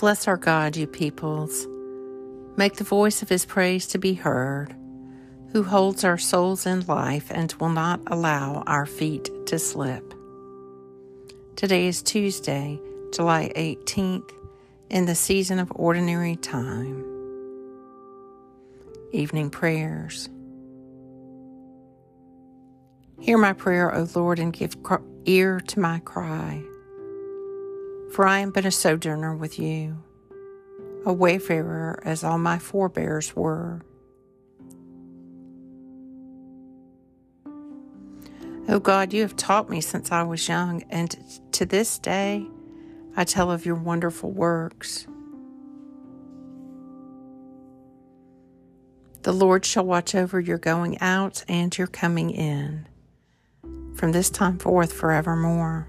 Bless our God, you peoples. Make the voice of his praise to be heard, who holds our souls in life and will not allow our feet to slip. Today is Tuesday, July 18th, in the season of ordinary time. Evening prayers. Hear my prayer, O Lord, and give ear to my cry. For I am but a sojourner with you, a wayfarer as all my forebears were. O oh God, you have taught me since I was young, and to this day I tell of your wonderful works. The Lord shall watch over your going out and your coming in, from this time forth forevermore.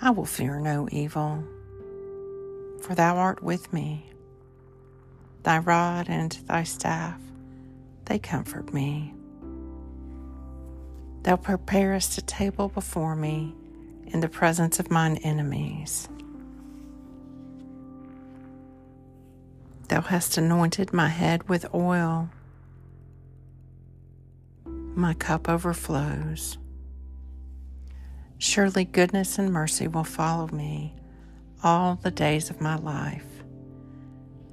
I will fear no evil, for thou art with me. Thy rod and thy staff, they comfort me. Thou preparest a table before me in the presence of mine enemies. Thou hast anointed my head with oil. My cup overflows. Surely goodness and mercy will follow me all the days of my life,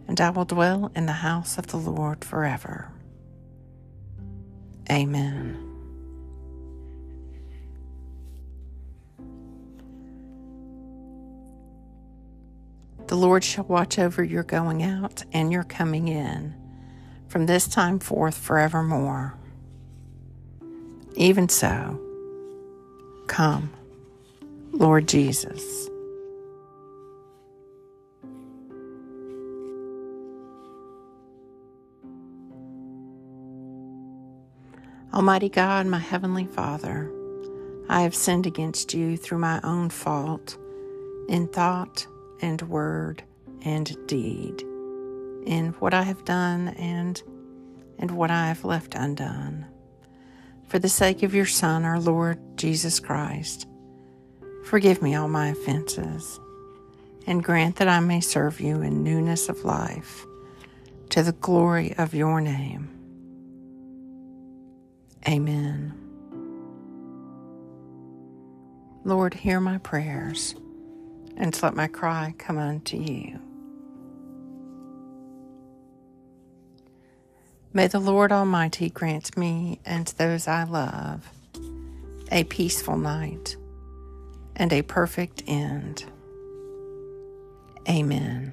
and I will dwell in the house of the Lord forever. Amen. The Lord shall watch over your going out and your coming in from this time forth forevermore. Even so, Come, Lord Jesus. Almighty God, my Heavenly Father, I have sinned against you through my own fault in thought and word and deed, in what I have done and and what I have left undone for the sake of your Son, our Lord Jesus Christ. Forgive me all my offenses, and grant that I may serve you in newness of life, to the glory of your name. Amen. Lord, hear my prayers, and let my cry come unto you. May the Lord Almighty grant me and those I love a peaceful night and a perfect end. Amen.